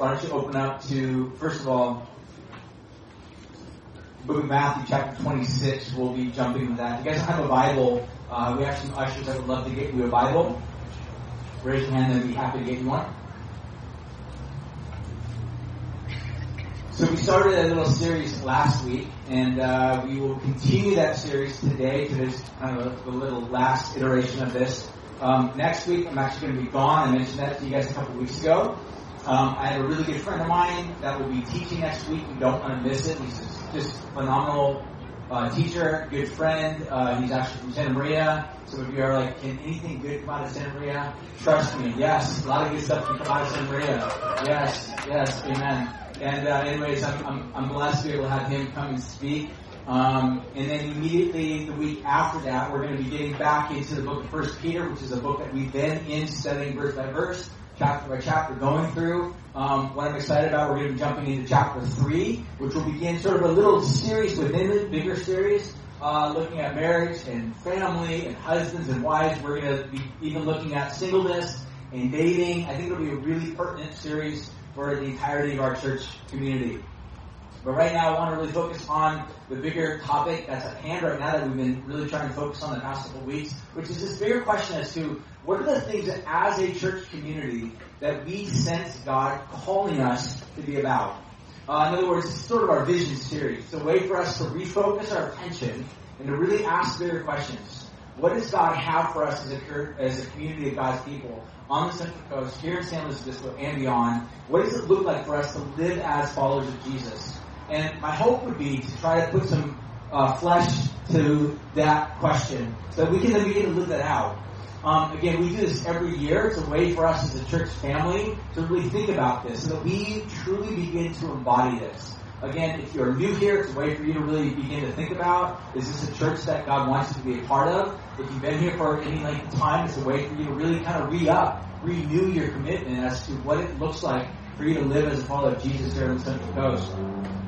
why don't you open up to, first of all, book of Matthew, chapter 26. We'll be jumping into that. If you guys have a Bible, uh, we have some ushers that would love to get you a Bible. Raise your hand and be happy to get you one. So we started a little series last week, and uh, we will continue that series today. Today's kind of a, little last iteration of this. Um, next week, I'm actually going to be gone. I mentioned that to you guys a couple weeks ago. Um, I have a really good friend of mine that will be teaching next week. You don't want to miss it. He's just phenomenal uh, teacher, good friend. Uh, he's actually from Santa Maria. Some of you are like, can anything good come out of Santa Maria? Trust me, yes, a lot of good stuff can come out of Santa Maria. Yes, yes, amen. And uh, anyways, I'm, I'm, I'm blessed to be able to have him come and speak. Um, and then immediately the week after that, we're going to be getting back into the book of First Peter, which is a book that we've been in studying verse by verse, chapter by chapter, going through. Um, what I'm excited about, we're going to be jumping into chapter three, which will begin sort of a little series within the bigger series, uh, looking at marriage and family and husbands and wives. We're going to be even looking at singleness and dating. I think it'll be a really pertinent series for the entirety of our church community. But right now, I want to really focus on the bigger topic that's at hand right now that we've been really trying to focus on the past couple weeks, which is this bigger question as to what are the things that as a church community that we sense God calling us to be about. Uh, in other words, sort of our vision series. It's a way for us to refocus our attention and to really ask bigger questions. What does God have for us as a, as a community of God's people on the Central Coast, here in San Luis Obispo and beyond? What does it look like for us to live as followers of Jesus? And my hope would be to try to put some uh, flesh to that question so that we can then begin to live that out. Um, again, we do this every year. It's a way for us as a church family to really think about this so that we truly begin to embody this. Again, if you're new here, it's a way for you to really begin to think about, is this a church that God wants you to be a part of? If you've been here for any length of time, it's a way for you to really kind of re-up, renew your commitment as to what it looks like for you to live as a follower of Jesus here on the Central Coast.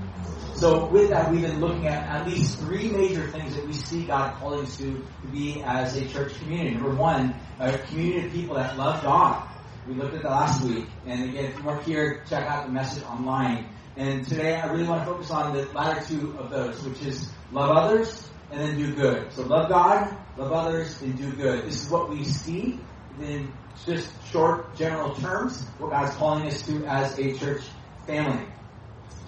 So with that, we've been looking at at least three major things that we see God calling us to, be as a church community. Number one, a community of people that love God. We looked at that last week. And again, if you weren't here, check out the message online. And today I really want to focus on the latter two of those, which is love others and then do good. So love God, love others, and do good. This is what we see in just short, general terms, what God's calling us to as a church family.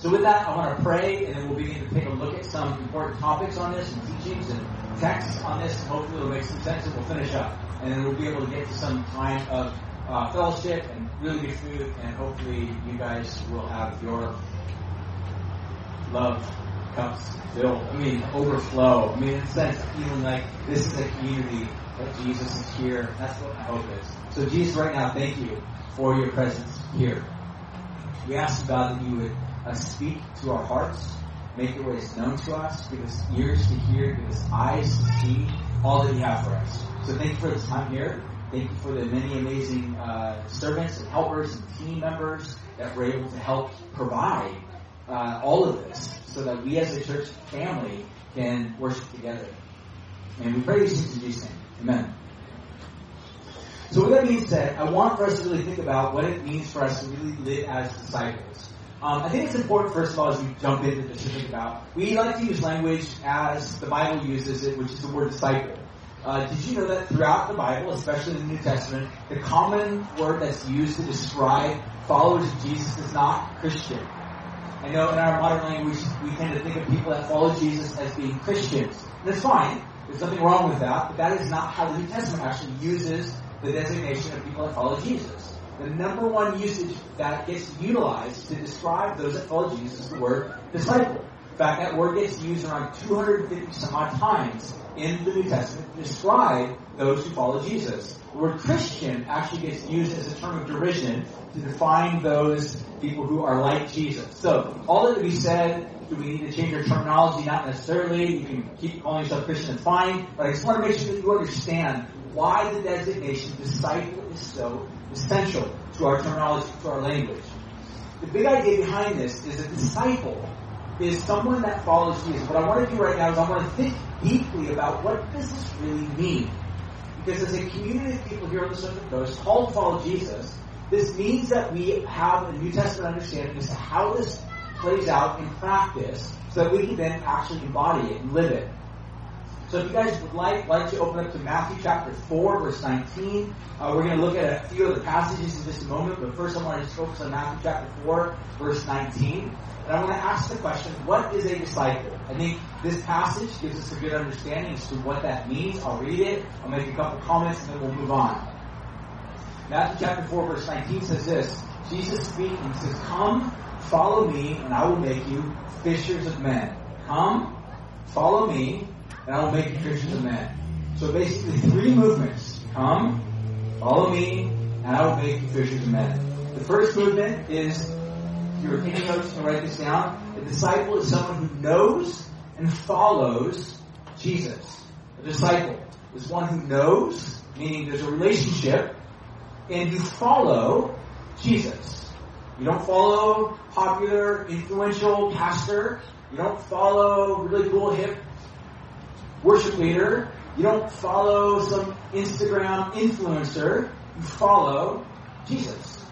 So with that, I want to pray, and then we'll begin to take a look at some important topics on this, and teachings and texts on this, hopefully it'll make some sense, and we'll finish up. And then we'll be able to get to some time of uh, fellowship and really good food, and hopefully you guys will have your love cups filled. I mean, overflow. I mean, in a sense, feeling like this is a community that Jesus is here. That's what my hope is. So, Jesus, right now, thank you for your presence here. We ask God that you would uh, speak to our hearts, make your ways known to us, give us ears to hear, give us eyes to see all that you have for us. So, thank you for this time here. Thank you for the many amazing uh, servants and helpers and team members that were able to help provide uh, all of this so that we as a church family can worship together. And we pray these things in Jesus' name. Amen. So with that being said, I want for us to really think about what it means for us to really live as disciples. Um, I think it's important, first of all, as we jump into this to think about, we like to use language as the Bible uses it, which is the word disciple. Uh, did you know that throughout the Bible, especially in the New Testament, the common word that's used to describe followers of Jesus is not Christian. I know in our modern language, we tend to think of people that follow Jesus as being Christians. And that's fine. There's nothing wrong with that, but that is not how the New Testament actually uses the designation of people that follow Jesus. The number one usage that gets utilized to describe those that follow Jesus is the word disciple. In fact, that word gets used around 250 some odd times in the New Testament to describe those who follow Jesus. The word Christian actually gets used as a term of derision to define those people who are like Jesus. So, all that we said, do we need to change our terminology? Not necessarily. You can keep calling yourself Christian, fine. But I just want to make sure that you understand why the designation disciple is so essential to our terminology, to our language. The big idea behind this is a disciple is someone that follows Jesus. What I want to do right now is I want to think deeply about what does this really mean. Because as a community of people here on the Central Coast called to follow Jesus, this means that we have a New Testament understanding as to how this plays out in practice so that we can then actually embody it and live it. So if you guys would like, like to open up to Matthew chapter 4, verse 19. Uh, we're going to look at a few of the passages in just a moment, but first I want to just focus on Matthew chapter 4, verse 19. And I want to ask the question, what is a disciple? I think this passage gives us a good understanding as to what that means. I'll read it, I'll make a couple comments, and then we'll move on. Matthew chapter 4, verse 19 says this, Jesus speaking says, Come, follow me, and I will make you fishers of men. Come, follow me, and I will make you fishers of men. So basically three movements. Come, follow me, and I will make you fishers of men. The first movement is, you're taking notes, can write this down. A disciple is someone who knows and follows Jesus. A disciple is one who knows, meaning there's a relationship, and you follow Jesus. You don't follow popular, influential pastor. You don't follow really cool, hip worship leader. You don't follow some Instagram influencer. You follow Jesus.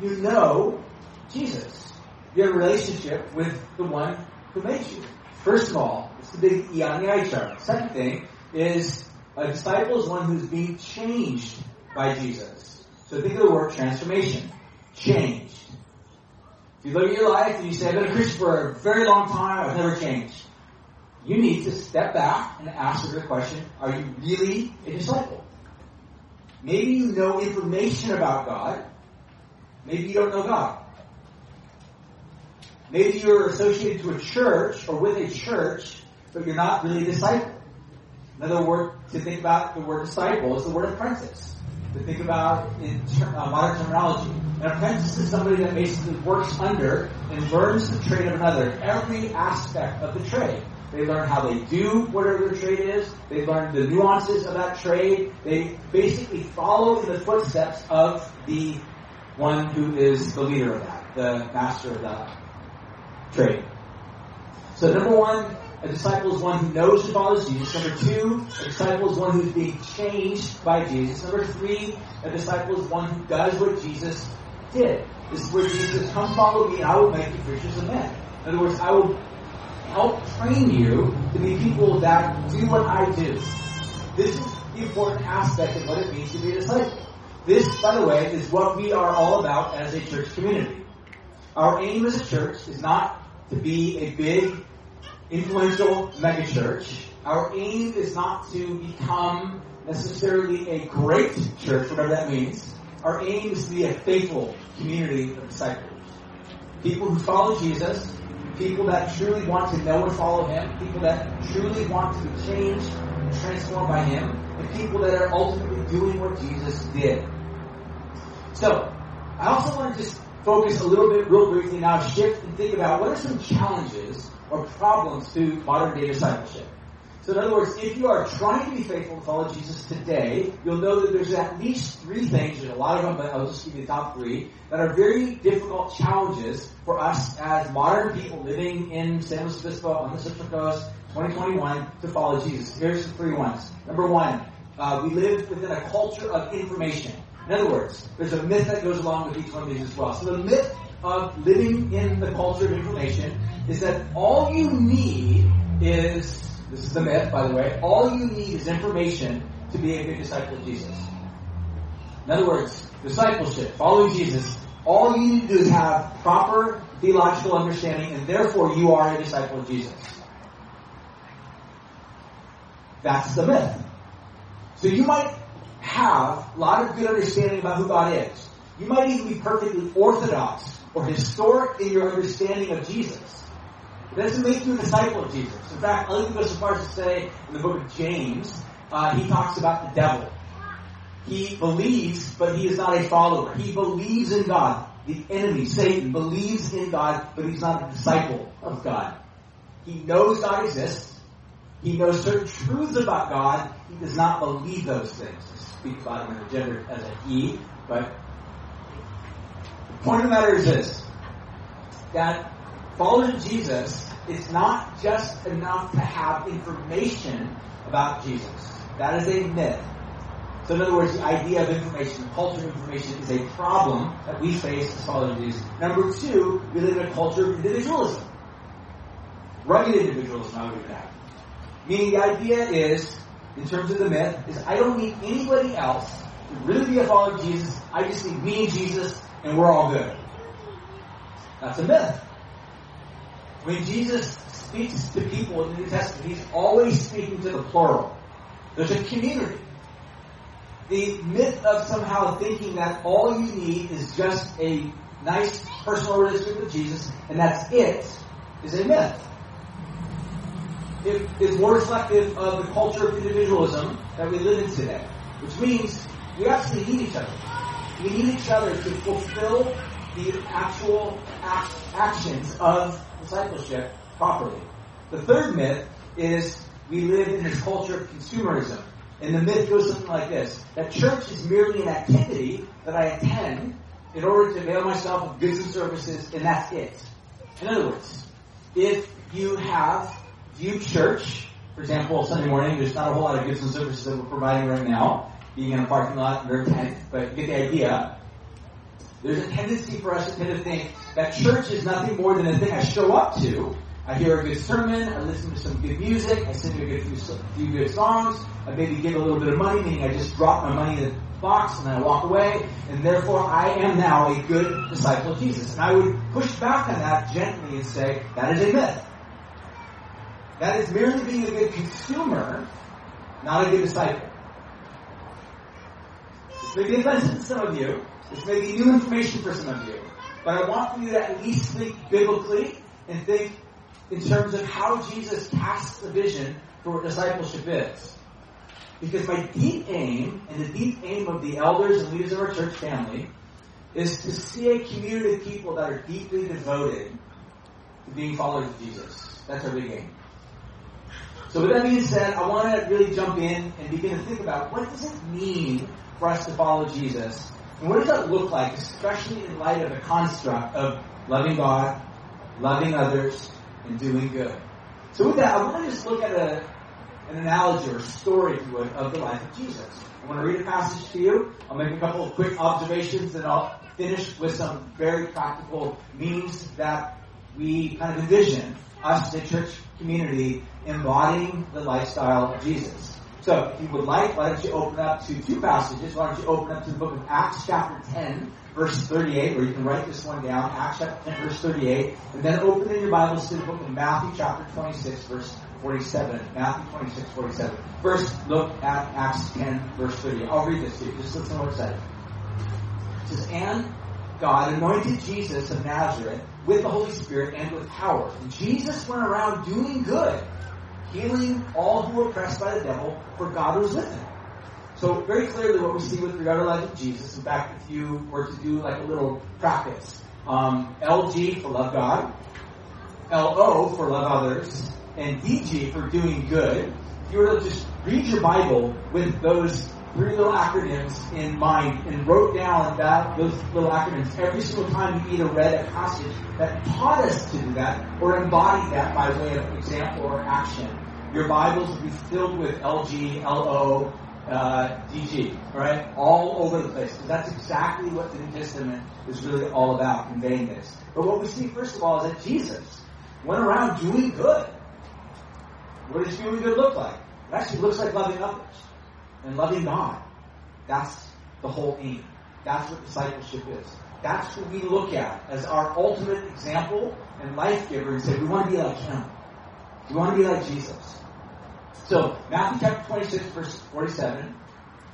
You know Jesus. You have a relationship with the one who made you. First of all, it's the big E on the eye chart. Second thing is a disciple is one who's being changed by Jesus. So think of the word transformation. Changed. If you look at your life and you say, I've been a Christian for a very long time, I've never changed you need to step back and ask the question, are you really a disciple? Maybe you know information about God. Maybe you don't know God. Maybe you're associated to a church or with a church, but you're not really a disciple. Another word to think about the word disciple is the word apprentice. To think about in ter- uh, modern terminology. An apprentice is somebody that basically works under and learns the trade of another, every aspect of the trade. They learn how they do whatever their trade is. They learn the nuances of that trade. They basically follow in the footsteps of the one who is the leader of that, the master of that trade. So number one, a disciple is one who knows and follows Jesus. Number two, a disciple is one who's being changed by Jesus. Number three, a disciple is one who does what Jesus did. This is where Jesus says, come follow me and I will make you fishers of men. In other words, I will help train you to be people that do what I do. This is the important aspect of what it means to be a disciple. This, by the way, is what we are all about as a church community. Our aim as a church is not to be a big, influential megachurch. Our aim is not to become necessarily a great church, whatever that means. Our aim is to be a faithful community of disciples. People who follow Jesus, people that truly want to know and follow Him, people that truly want to be changed and transformed by Him, and people that are ultimately doing what Jesus did. So, I also want to just focus a little bit, real briefly now, shift and think about what are some challenges or problems to modern day discipleship. So in other words, if you are trying to be faithful to follow Jesus today, you'll know that there's at least three things, there's a lot of them, but I'll just give you the top three, that are very difficult challenges for us as modern people living in San Luis Obispo on the Central Coast, 2021, to follow Jesus. Here's the three ones. Number one, uh, we live within a culture of information. In other words, there's a myth that goes along with each one of these as well. So the myth of living in the culture of information is that all you need is this is the myth, by the way. All you need is information to be a good disciple of Jesus. In other words, discipleship, following Jesus, all you need to do is have proper theological understanding, and therefore you are a disciple of Jesus. That's the myth. So you might have a lot of good understanding about who God is. You might even be perfectly orthodox or historic in your understanding of Jesus. It doesn't make you a disciple of Jesus. In fact, I'll even go so far as to say in the book of James, uh, he talks about the devil. He believes, but he is not a follower. He believes in God. The enemy, Satan, believes in God, but he's not a disciple of God. He knows God exists. He knows certain truths about God. He does not believe those things. I speak about him in the gender as a he, but the point of the matter is this, that following Jesus, it's not just enough to have information about Jesus. That is a myth. So in other words, the idea of information, the culture of information is a problem that we face as followers of Jesus. Number two, we live in a culture of individualism. Rugged individualism, I would add. Meaning the idea is, in terms of the myth, is I don't need anybody else to really be a follower of Jesus. I just need me and Jesus, and we're all good. That's a myth. When Jesus speaks to people in the New Testament, he's always speaking to the plural. There's a community. The myth of somehow thinking that all you need is just a nice personal relationship with Jesus and that's it is a myth. It is more reflective of the culture of individualism that we live in today, which means we actually need each other. We need each other to fulfill the actual act, actions of discipleship properly. The third myth is we live in this culture of consumerism. And the myth goes something like this, that church is merely an activity that I attend in order to avail myself of goods and services, and that's it. In other words, if you have viewed church, for example, Sunday morning, there's not a whole lot of goods and services that we're providing right now, being in a parking lot a tent, but you get the idea. There's a tendency for us to tend to think that church is nothing more than a thing I show up to. I hear a good sermon, I listen to some good music, I sing a good few, good songs, I maybe give a little bit of money, meaning I just drop my money in the box and I walk away, and therefore I am now a good disciple of Jesus. And I would push back on that gently and say, that is a myth. That is merely being a good consumer, not a good disciple. This may be offensive to some of you. This may be new information for some of you. But I want for you to at least think biblically and think in terms of how Jesus casts the vision for what discipleship is. Because my deep aim, and the deep aim of the elders and leaders of our church family, is to see a community of people that are deeply devoted to being followers of Jesus. That's our big aim. So with that being said, I want to really jump in and begin to think about what does it mean for us to follow Jesus? And what does that look like, especially in light of the construct of loving God, loving others, and doing good? So with that, I want to just look at a, an analogy or story, if you would, of the life of Jesus. I want to read a passage to you. I'll make a couple of quick observations and I'll finish with some very practical means that we kind of envision us a church community embodying the lifestyle of Jesus. So, if you would like, why don't you open up to two passages? Why don't you open up to the book of Acts chapter 10, verse 38, or you can write this one down, Acts chapter 10, verse 38, and then open in your Bibles to the book of Matthew chapter 26, verse 47. Matthew 26, 47. First, look at Acts 10, verse 38. I'll read this to you. Just listen to what it says. It says, And God anointed Jesus of Nazareth with the Holy Spirit and with power. And Jesus went around doing good healing all who were oppressed by the devil, for God was with him. So very clearly what we see with regard to the life of Jesus, in fact, if you were to do like a little practice, um, LG for love God, LO for love others, and DG for doing good, if you were to just read your Bible with those three little acronyms in mind and wrote down that those little acronyms every single time you either read a passage that taught us to do that or embodied that by way of example or action. Your Bibles would be filled with LG, LO, uh, DG, right? All over the place. Because that's exactly what the New Testament is really all about, conveying this. But what we see, first of all, is that Jesus went around doing good. What does doing good look like? It actually looks like loving others and loving God. That's the whole aim. That's what discipleship is. That's what we look at as our ultimate example and life giver and say, we want to be like Him. We want to be like Jesus. So, Matthew chapter 26, verse 47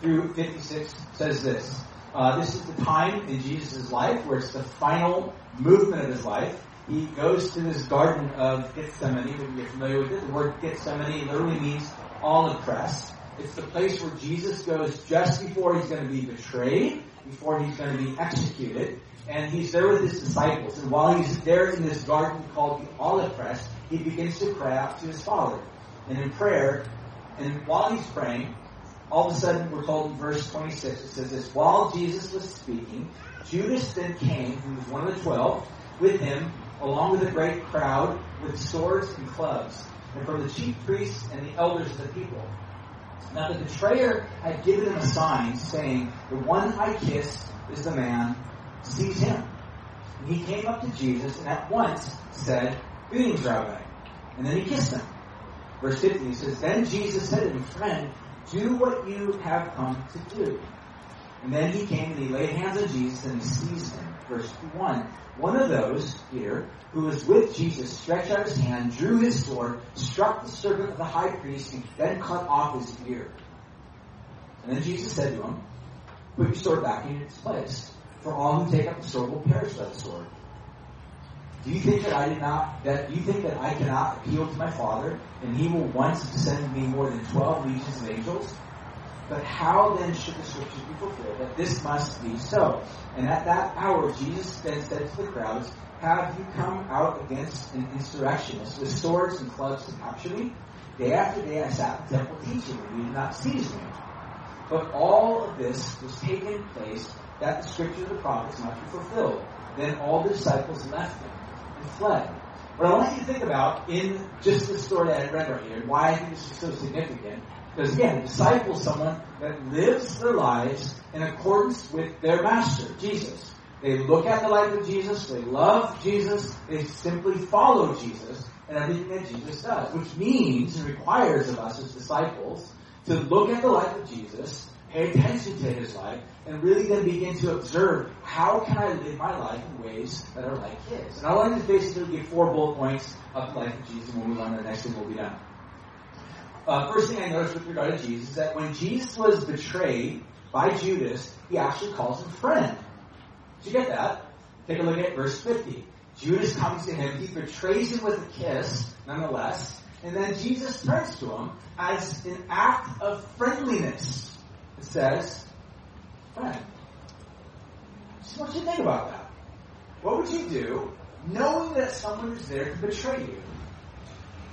through 56 says this. Uh, this is the time in Jesus' life where it's the final movement of his life. He goes to this garden of Gethsemane. If you're familiar with it, the word Gethsemane literally means olive press. It's the place where Jesus goes just before he's going to be betrayed, before he's going to be executed, and he's there with his disciples. And while he's there in this garden called the olive press, he begins to cry out to his Father. And in prayer, and while he's praying, all of a sudden we're told in verse 26, it says this, while Jesus was speaking, Judas then came, who was one of the twelve, with him, along with a great crowd, with swords and clubs, and from the chief priests and the elders of the people. Now the betrayer had given him a sign saying, The one I kiss is the man, seize him. And he came up to Jesus and at once said, Greetings, Rabbi. And then he kissed him. Verse 50 he says, Then Jesus said to him, Friend, do what you have come to do. And then he came and he laid hands on Jesus and he seized him. Verse 1. One of those, Peter, who was with Jesus, stretched out his hand, drew his sword, struck the servant of the high priest, and then cut off his ear. And then Jesus said to him, Put your sword back in its place, for all who take up the sword will perish by the sword. Do you think that I did not, that you think that I cannot appeal to my Father, and he will once send me more than twelve legions of angels? But how then should the scriptures be fulfilled that this must be so? And at that hour Jesus then said to the crowds, Have you come out against an insurrectionist with swords and clubs to capture me? Day after day I sat in the temple teaching, and you did not seize me. But all of this was taken place that the scripture of the prophets might be fulfilled. Then all the disciples left him and fled. What I want you to think about in just this story that I read right here, why I think this is so significant, because again, disciple is someone that lives their lives in accordance with their master, Jesus. They look at the life of Jesus, they love Jesus, they simply follow Jesus and everything that Jesus does, which means and requires of us as disciples to look at the life of Jesus, pay attention to his life, and really then begin to observe how can I live my life in ways that are like his. And I want to basically give four bullet points of the life of Jesus, and when we learn the next thing we'll be done. Uh, first thing I noticed with regard to Jesus is that when Jesus was betrayed by Judas, he actually calls him friend. Did you get that? Take a look at verse 50. Judas comes to him, he betrays him with a kiss, nonetheless, and then Jesus turns to him as an act of friendliness. Says, friend. Just want you to think about that. What would you do knowing that someone is there to betray you?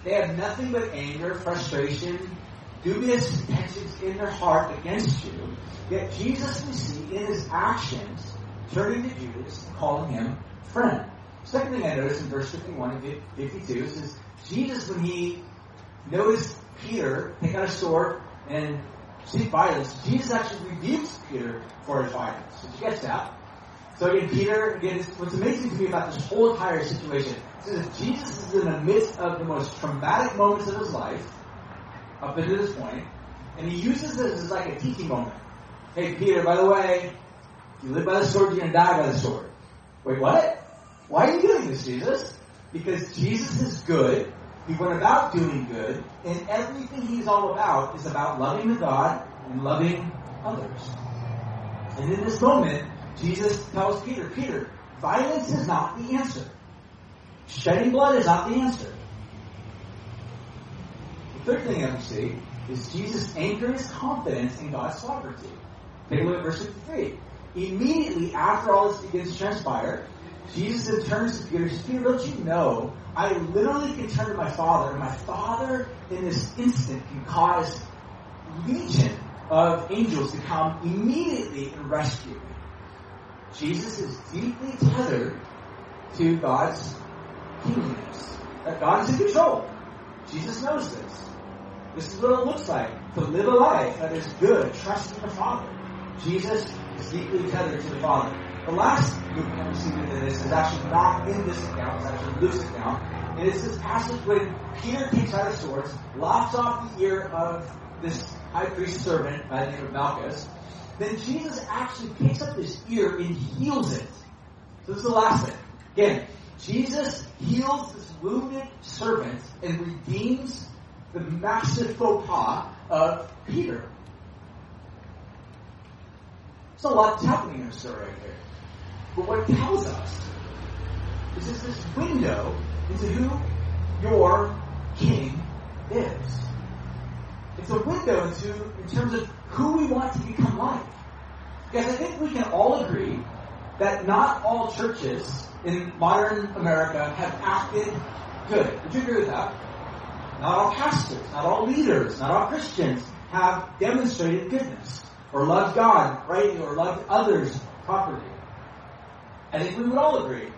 They have nothing but anger, frustration, dubious intentions in their heart against you. Yet Jesus we see in his actions turning to Judas calling him friend. Second thing I noticed in verse 51 and 52 is Jesus, when he noticed Peter take out a sword and seek violence, Jesus actually rebukes Peter for his violence. Did you catch that? So again, Peter, again, what's amazing to me about this whole entire situation is that Jesus is in the midst of the most traumatic moments of his life, up until this point, and he uses this as like a teaching moment. Hey, Peter, by the way, you live by the sword, you're going to die by the sword. Wait, what? Why are you doing this, Jesus? Because Jesus is good. He went about doing good, and everything he's all about is about loving the God and loving others. And in this moment, Jesus tells Peter, Peter, violence is not the answer. Shedding blood is not the answer. The third thing that we see is Jesus anchoring his confidence in God's sovereignty. Take a look at verse 53. Immediately after all this begins to transpire, Jesus turns to Peter Peter, don't you know, I literally can turn to my Father, and my Father in this instant can cause legion of angels to come immediately and rescue me. Jesus is deeply tethered to God's kingdoms. That God is in control. Jesus knows this. This is what it looks like to live a life that is good, trusting the Father. Jesus is deeply tethered to the Father. The last movement that we see into this is actually not in this account, it's actually Luke's account. And it's this passage when Peter takes out his swords, lops off the ear of this high priest servant by the name of Malchus. Then Jesus actually picks up this ear and heals it. So this is the last thing. Again, Jesus heals this wounded servant and redeems the massive faux pas of Peter. There's a lot happening in the story right here. But what it tells us is just this window into who your king is. It's a window into, in terms of who we want to become like. Because I think we can all agree that not all churches in modern America have acted good. Would you agree with that? Not all pastors, not all leaders, not all Christians have demonstrated goodness or loved God rightly or loved others properly. I think we would all agree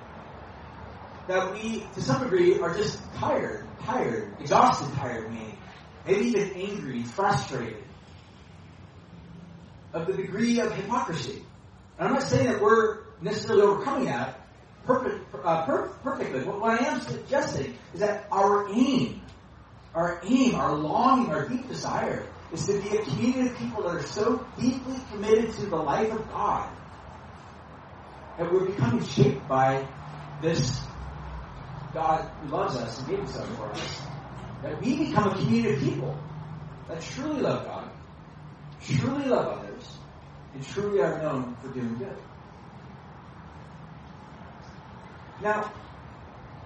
that we, to some degree, are just tired, tired, exhausted, tired, maybe, maybe even angry, frustrated, of the degree of hypocrisy. And I'm not saying that we're necessarily overcoming that perfect, uh, per- perfectly. But what I am suggesting is that our aim, our aim, our longing, our deep desire is to be a community of people that are so deeply committed to the life of God that we're becoming shaped by this God who loves us and gave himself for us. That we become a community of people that truly love God, truly love others, and truly are known for doing good. Now,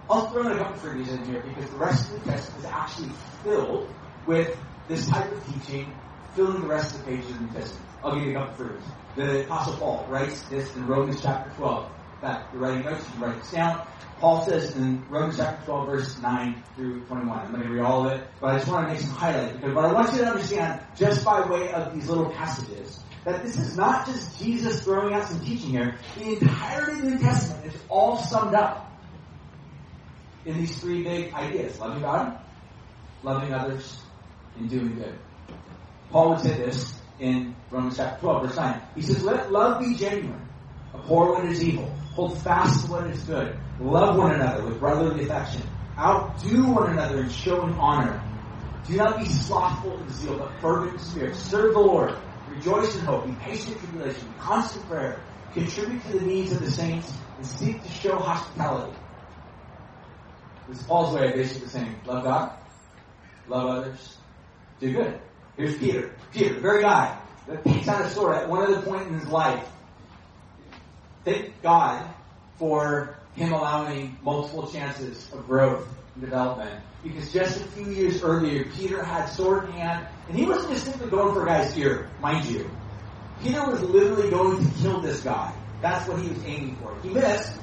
I'll throw in a couple of freebies in here because the rest of the text is actually filled with this type of teaching, filling the rest of the pages of the. I'll give you a couple freebies. The Apostle Paul writes this in Romans chapter 12. In fact, you're writing notes, you can write this down. Paul says in Romans chapter 12, verse 9 through 21. I'm going to read all of it, but I just want to make some highlights because what I want you to understand, just by way of these little passages, that this is not just Jesus throwing out some teaching here. The entirety of the New Testament is all summed up in these three big ideas. Loving God, loving others, and doing good. Paul would say this in Romans chapter 12, verse 9. He says, Let love be genuine. Abhor what is evil. Hold fast to what is good. Love one another with brotherly affection. Outdo one another in showing honor. Do not be slothful in zeal, but fervent in spirit. Serve the Lord. Rejoice in hope. Be patient in tribulation. Be constant prayer. Contribute to the needs of the saints and seek to show hospitality. This is Paul's way of basically saying, love God, love others, do good. Here's Peter. Peter, very guy that takes out a sword at one of the point in his life. Thank God for him allowing multiple chances of growth and development. Because just a few years earlier, Peter had sword in hand, and he wasn't just simply going for a guy's ear, mind you. Peter was literally going to kill this guy. That's what he was aiming for. He missed.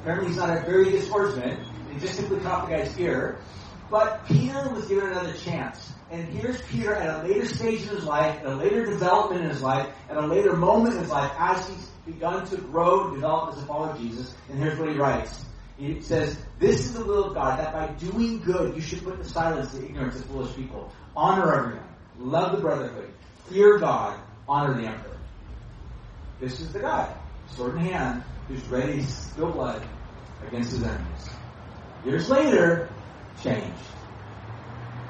Apparently he's not a very good swordsman. He just simply caught the guy's ear. But Peter was given another chance. And here's Peter at a later stage in his life, at a later development in his life, at a later moment in his life, as he's begun to grow and develop as a follower of Jesus. And here's what he writes. He says, This is the will of God, that by doing good you should put to silence the ignorance of foolish people. Honor everyone. Love the brotherhood. Fear God. Honor the emperor. This is the guy, sword in hand, who's ready to spill blood against his enemies. Years later, changed.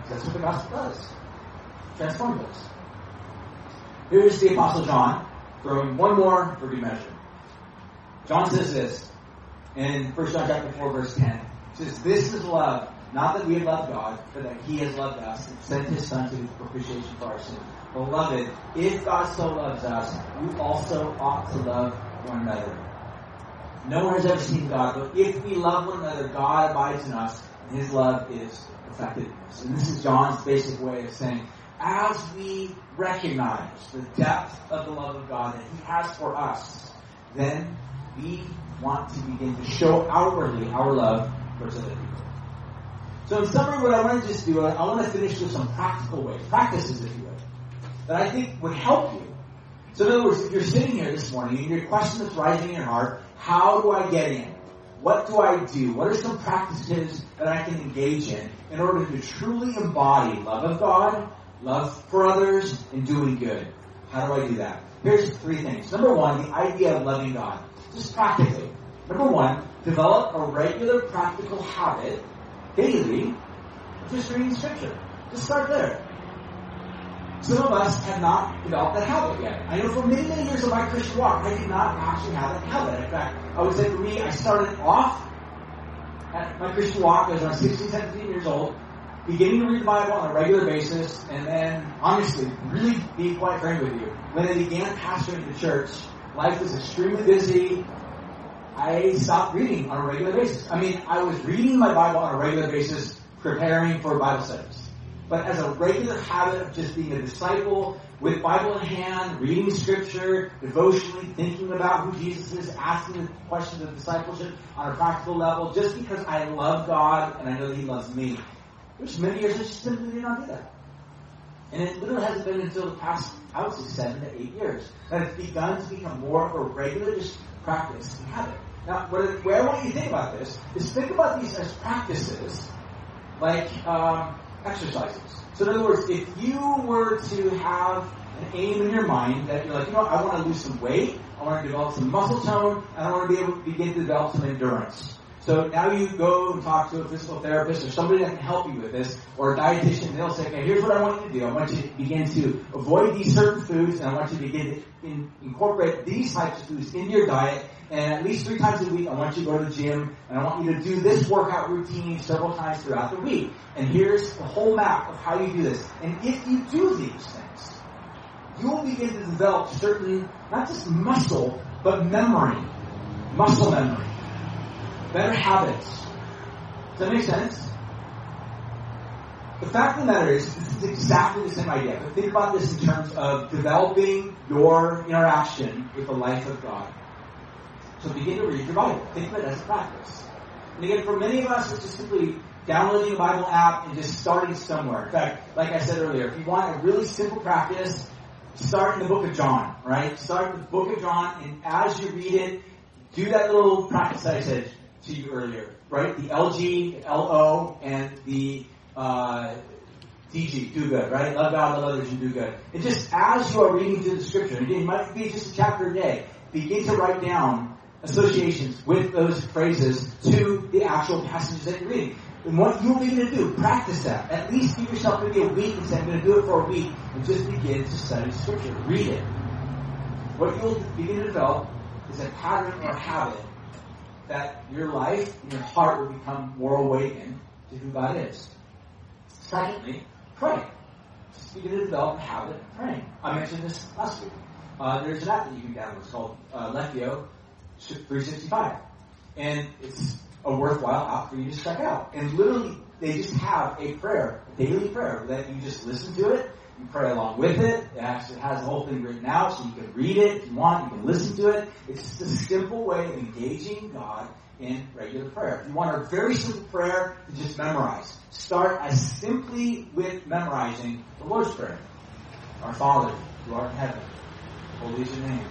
That's what the gospel does. Transforms us. Here's the Apostle John, throwing one more for good measure. John says this in 1 John chapter 4, verse 10. He says, This is love, not that we have loved God, but that He has loved us and sent His Son to be propitiation for our sin. Beloved, if God so loves us, we also ought to love one another. No one has ever seen God, but if we love one another, God abides in us, and His love is us. And this is John's basic way of saying, as we recognize the depth of the love of God that He has for us, then we want to begin to show outwardly our love towards other people. So in summary, what I want to just do, I want to finish with some practical ways, practices if you will, that I think would help you. So in other words, if you're sitting here this morning and your question that's rising in your heart, how do I get in? What do I do? What are some practices that I can engage in in order to truly embody love of God, love for others, and doing good? How do I do that? Here's three things. Number one, the idea of loving God. Just practically. Number one, develop a regular practical habit daily just reading scripture. Just start there. Some of us have not developed that habit yet. I know for many, many years of my Christian walk, I did not actually have that habit. In fact, I would say for me, I started off at my Christian walk as I was 16, 17 years old, beginning to read the Bible on a regular basis, and then, honestly, really being quite frank with you, when I began pastoring the church, life was extremely busy. I stopped reading on a regular basis. I mean, I was reading my Bible on a regular basis, preparing for Bible studies. But as a regular habit of just being a disciple with Bible in hand, reading scripture, devotionally thinking about who Jesus is, asking the questions of discipleship on a practical level, just because I love God and I know that He loves me. There's many years I just simply did not do that. And it literally hasn't been until the past, I would say, seven to eight years that it's begun to become more of a regular just practice and habit. Now, what, where I want you to think about this is think about these as practices, like um, exercises. So in other words, if you were to have an aim in your mind that you're like, you know I want to lose some weight, I want to develop some muscle tone, and I want to be able to begin to develop some endurance. So now you go and talk to a physical therapist or somebody that can help you with this, or a dietitian, and they'll say, okay, here's what I want you to do. I want you to begin to avoid these certain foods, and I want you to begin to in, incorporate these types of foods into your diet, and at least three times a week, I want you to go to the gym, and I want you to do this workout routine several times throughout the week. And here's the whole map of how you do this. And if you do these things, you will begin to develop certain, not just muscle, but memory. Muscle memory better habits. Does that make sense? The fact of the matter is, this is exactly the same idea. But think about this in terms of developing your interaction with the life of God. So begin to read your Bible. Think of it as a practice. And again, for many of us, it's just simply downloading a Bible app and just starting somewhere. In fact, like I said earlier, if you want a really simple practice, start in the book of John, right? Start with the book of John, and as you read it, do that little practice I said to you earlier, right? The LG, the LO, and the uh, DG, do good, right? Love God, love others, and do good. And just as you are reading through the scripture, again, it might be just a chapter a day, begin to write down associations with those phrases to the actual passages that you're reading. And what you'll begin to do, practice that. At least give yourself maybe a week and say, I'm going to do it for a week, and just begin to study scripture. Read it. What you'll begin to develop is a pattern or habit that your life and your heart will become more awakened to who God is. Secondly, pray. Just begin to develop a habit of praying. I mentioned this last week. Uh, there's an app that you can download. It's called uh, Lectio 365. And it's a worthwhile app for you to check out. And literally, they just have a prayer, a daily prayer, that you just listen to it pray along with it. It actually has the whole thing written out so you can read it if you want. You can listen to it. It's just a simple way of engaging God in regular prayer. If you want a very simple prayer to just memorize, start as simply with memorizing the Lord's Prayer. Our Father, who art in heaven, holy is your name.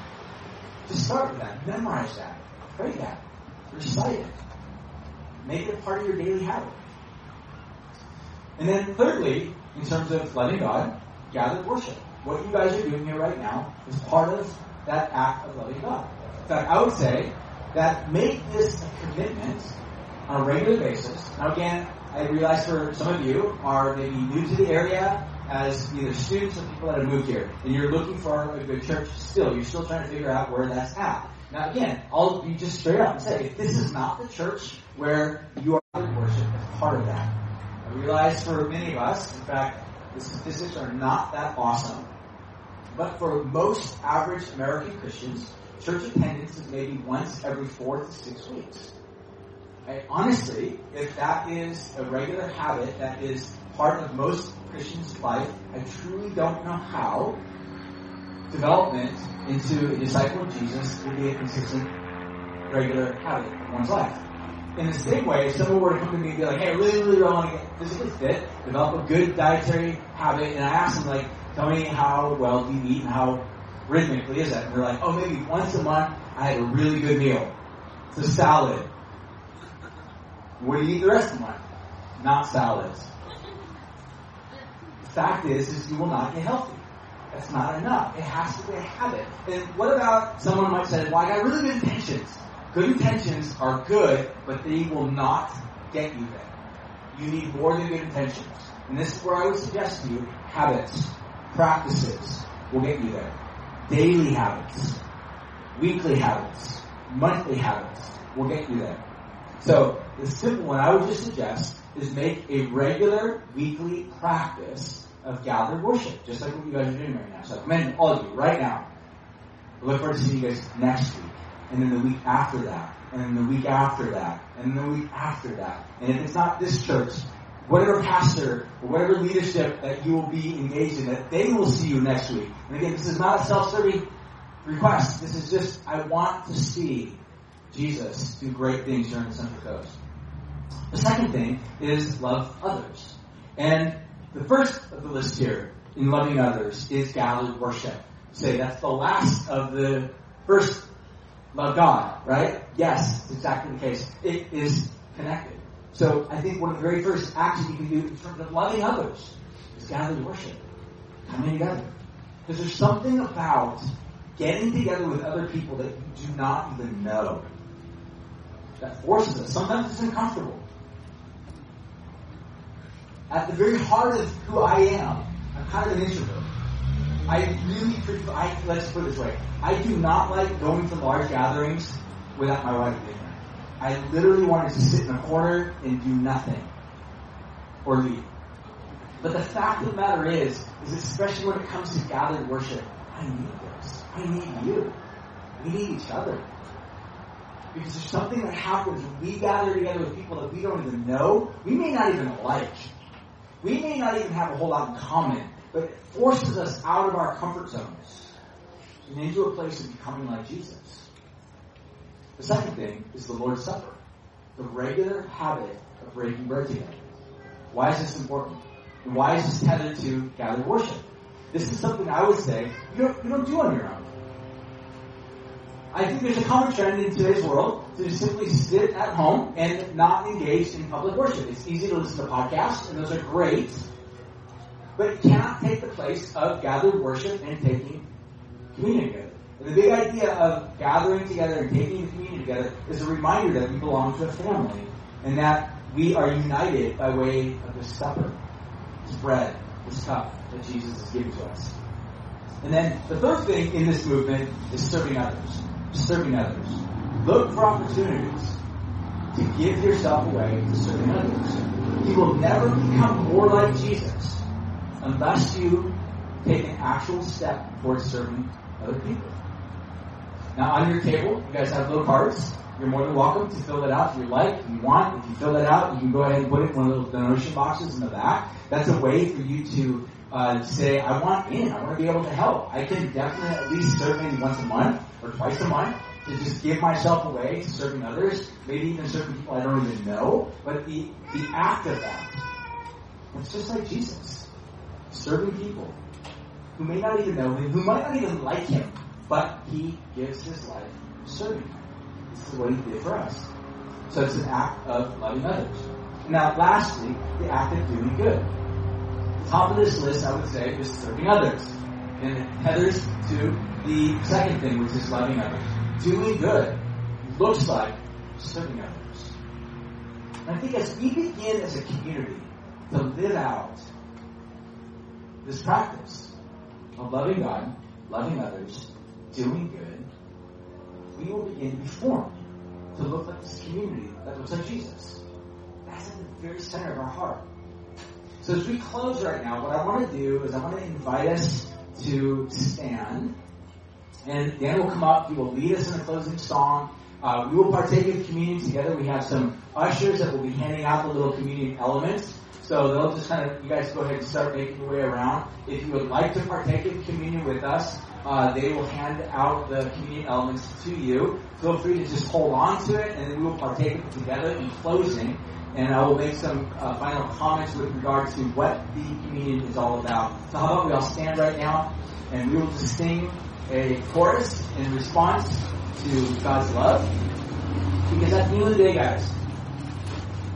Just start with that. Memorize that. Pray that. Recite it. Make it part of your daily habit. And then thirdly, in terms of loving God, gathered worship. What you guys are doing here right now is part of that act of loving God. In fact, I would say that make this a commitment on a regular basis. Now again, I realize for some of you are maybe new to the area as either students or people that have moved here, and you're looking for a good church still. You're still trying to figure out where that's at. Now again, I'll be just straight up and say, if this is not the church where you are worship as part of that, I realize for many of us, in fact, the statistics are not that awesome. But for most average American Christians, church attendance is maybe once every four to six weeks. I, honestly, if that is a regular habit that is part of most Christians' life, I truly don't know how development into a disciple of Jesus can be a consistent, regular habit in one's life in the same way, if someone were to come to me and be like, hey, I really, really want to get physically fit, develop a good dietary habit, and I ask them, like, tell me how well do you eat and how rhythmically is that? And they're like, oh, maybe once a month I had a really good meal. It's a salad. What do you eat the rest of the month? Not salads. The fact is, is you will not get healthy. That's not enough. It has to be a habit. And what about someone might say, well, I got really good intentions. Good intentions are good, but they will not get you there. You need more than good intentions. And this is where I would suggest to you habits, practices will get you there. Daily habits, weekly habits, monthly habits will get you there. So the simple one I would just suggest is make a regular weekly practice of gathered worship, just like what you guys are doing right now. So I commend all of you right now. I look forward to seeing you guys next week and then the week after that, and the week after that, and the week after that. And if it's not this church, whatever pastor or whatever leadership that you will be engaged in, that they will see you next week. And again, this is not a self-serving request. This is just, I want to see Jesus do great things in the Central Coast. The second thing is love others. And the first of the list here in loving others is gathered worship. Say that's the last of the first love God, right? Yes, exactly the case. It is connected. So I think one of the very first acts you can do in terms of loving others is gather to worship. Coming together. Because there's something about getting together with other people that you do not even know that forces us. Sometimes it's uncomfortable. At the very heart of who I am, I'm kind of an introvert. I really I, let's put it this way. I do not like going to large gatherings without my wife being there. I literally wanted to sit in a corner and do nothing. Or leave. But the fact of the matter is, is especially when it comes to gathered worship, I need this. I need you. We need each other. Because there's something that happens when we gather together with people that we don't even know, we may not even like. We may not even have a whole lot in common, but it forces us out of our comfort zones and into a place of becoming like Jesus. The second thing is the Lord's Supper, the regular habit of breaking bread together. Why is this important? And why is this tethered to gathered worship? This is something I would say you don't, you don't do on your own. I think there's a common trend in today's world to just simply sit at home and not engage in public worship. It's easy to listen to podcasts, and those are great, but it cannot take the place of gathered worship and taking communion together. And the big idea of gathering together and taking communion together is a reminder that we belong to a family and that we are united by way of this supper, this bread, this cup that Jesus has given to us. And then the third thing in this movement is serving others serving others. Look for opportunities to give yourself away to serving others. You will never become more like Jesus unless you take an actual step towards serving other people. Now, on your table, you guys have little cards. You're more than welcome to fill it out if you like, if you want. If you fill it out, you can go ahead and put it in one of those donation boxes in the back. That's a way for you to uh, say, I want in. I want to be able to help. I can definitely at least serve maybe once a month or twice a month to just give myself away to serving others, maybe even serving people I don't even know. But the, the act of that, it's just like Jesus. Serving people who may not even know him, who might not even like him, but he gives his life serving. This is what he did for us. So it's an act of loving others. Now, lastly, the act of doing good The top of this list, I would say, is serving others. And it headers to the second thing, which is loving others. Doing good looks like serving others. And I think as we begin as a community to live out this practice of loving God, loving others, doing good, we will begin to be formed to look like this community that looks like Jesus. That's at the very center of our heart. So as we close right now, what I want to do is I want to invite us to stand. And Dan will come up. He will lead us in a closing song. Uh, we will partake of communion together. We have some ushers that will be handing out the little communion elements. So they'll just kind of, you guys go ahead and start making your way around. If you would like to partake in communion with us, uh, they will hand out the communion elements to you. Feel free to just hold on to it, and then we will partake it together in closing and I will make some uh, final comments with regard to what the communion is all about. So how about we all stand right now and we will just sing a chorus in response to God's love. Because at the end of the day, guys,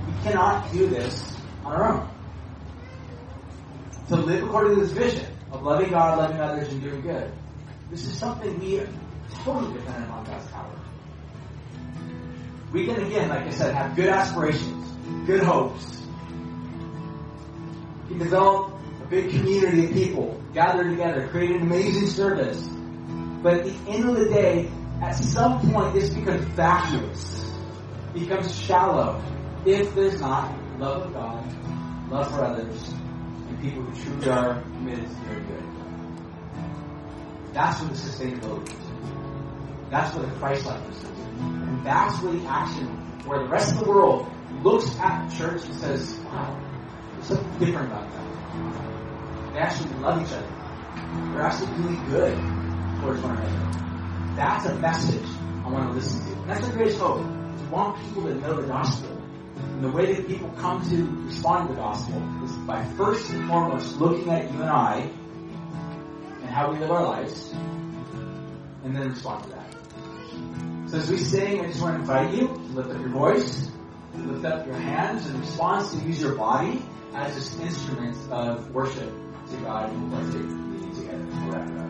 we cannot do this on our own. To live according to this vision of loving God, loving others, and doing good, this is something we are totally dependent on God's power. We can, again, like I said, have good aspirations good hopes. He developed a big community of people gathered together, created an amazing service. But at the end of the day, at some point, this becomes vacuous, becomes shallow, if there's not love of God, love for others, and people who truly are committed to their good. That's what the sustainability is. That's what the Christ-likeness is. And that's where the action, where the rest of the world looks at church and says, wow, there's something different about that. They actually love each other. They're actually really good towards one another. That's a message I want to listen to. And that's our greatest hope. To want people to know the gospel. And the way that people come to respond to the gospel is by first and foremost looking at you and I and how we live our lives and then respond to that. So as we sing, I just want to invite you to lift up your voice lift up your hands in response to use your body as an instrument of worship to God and partake together.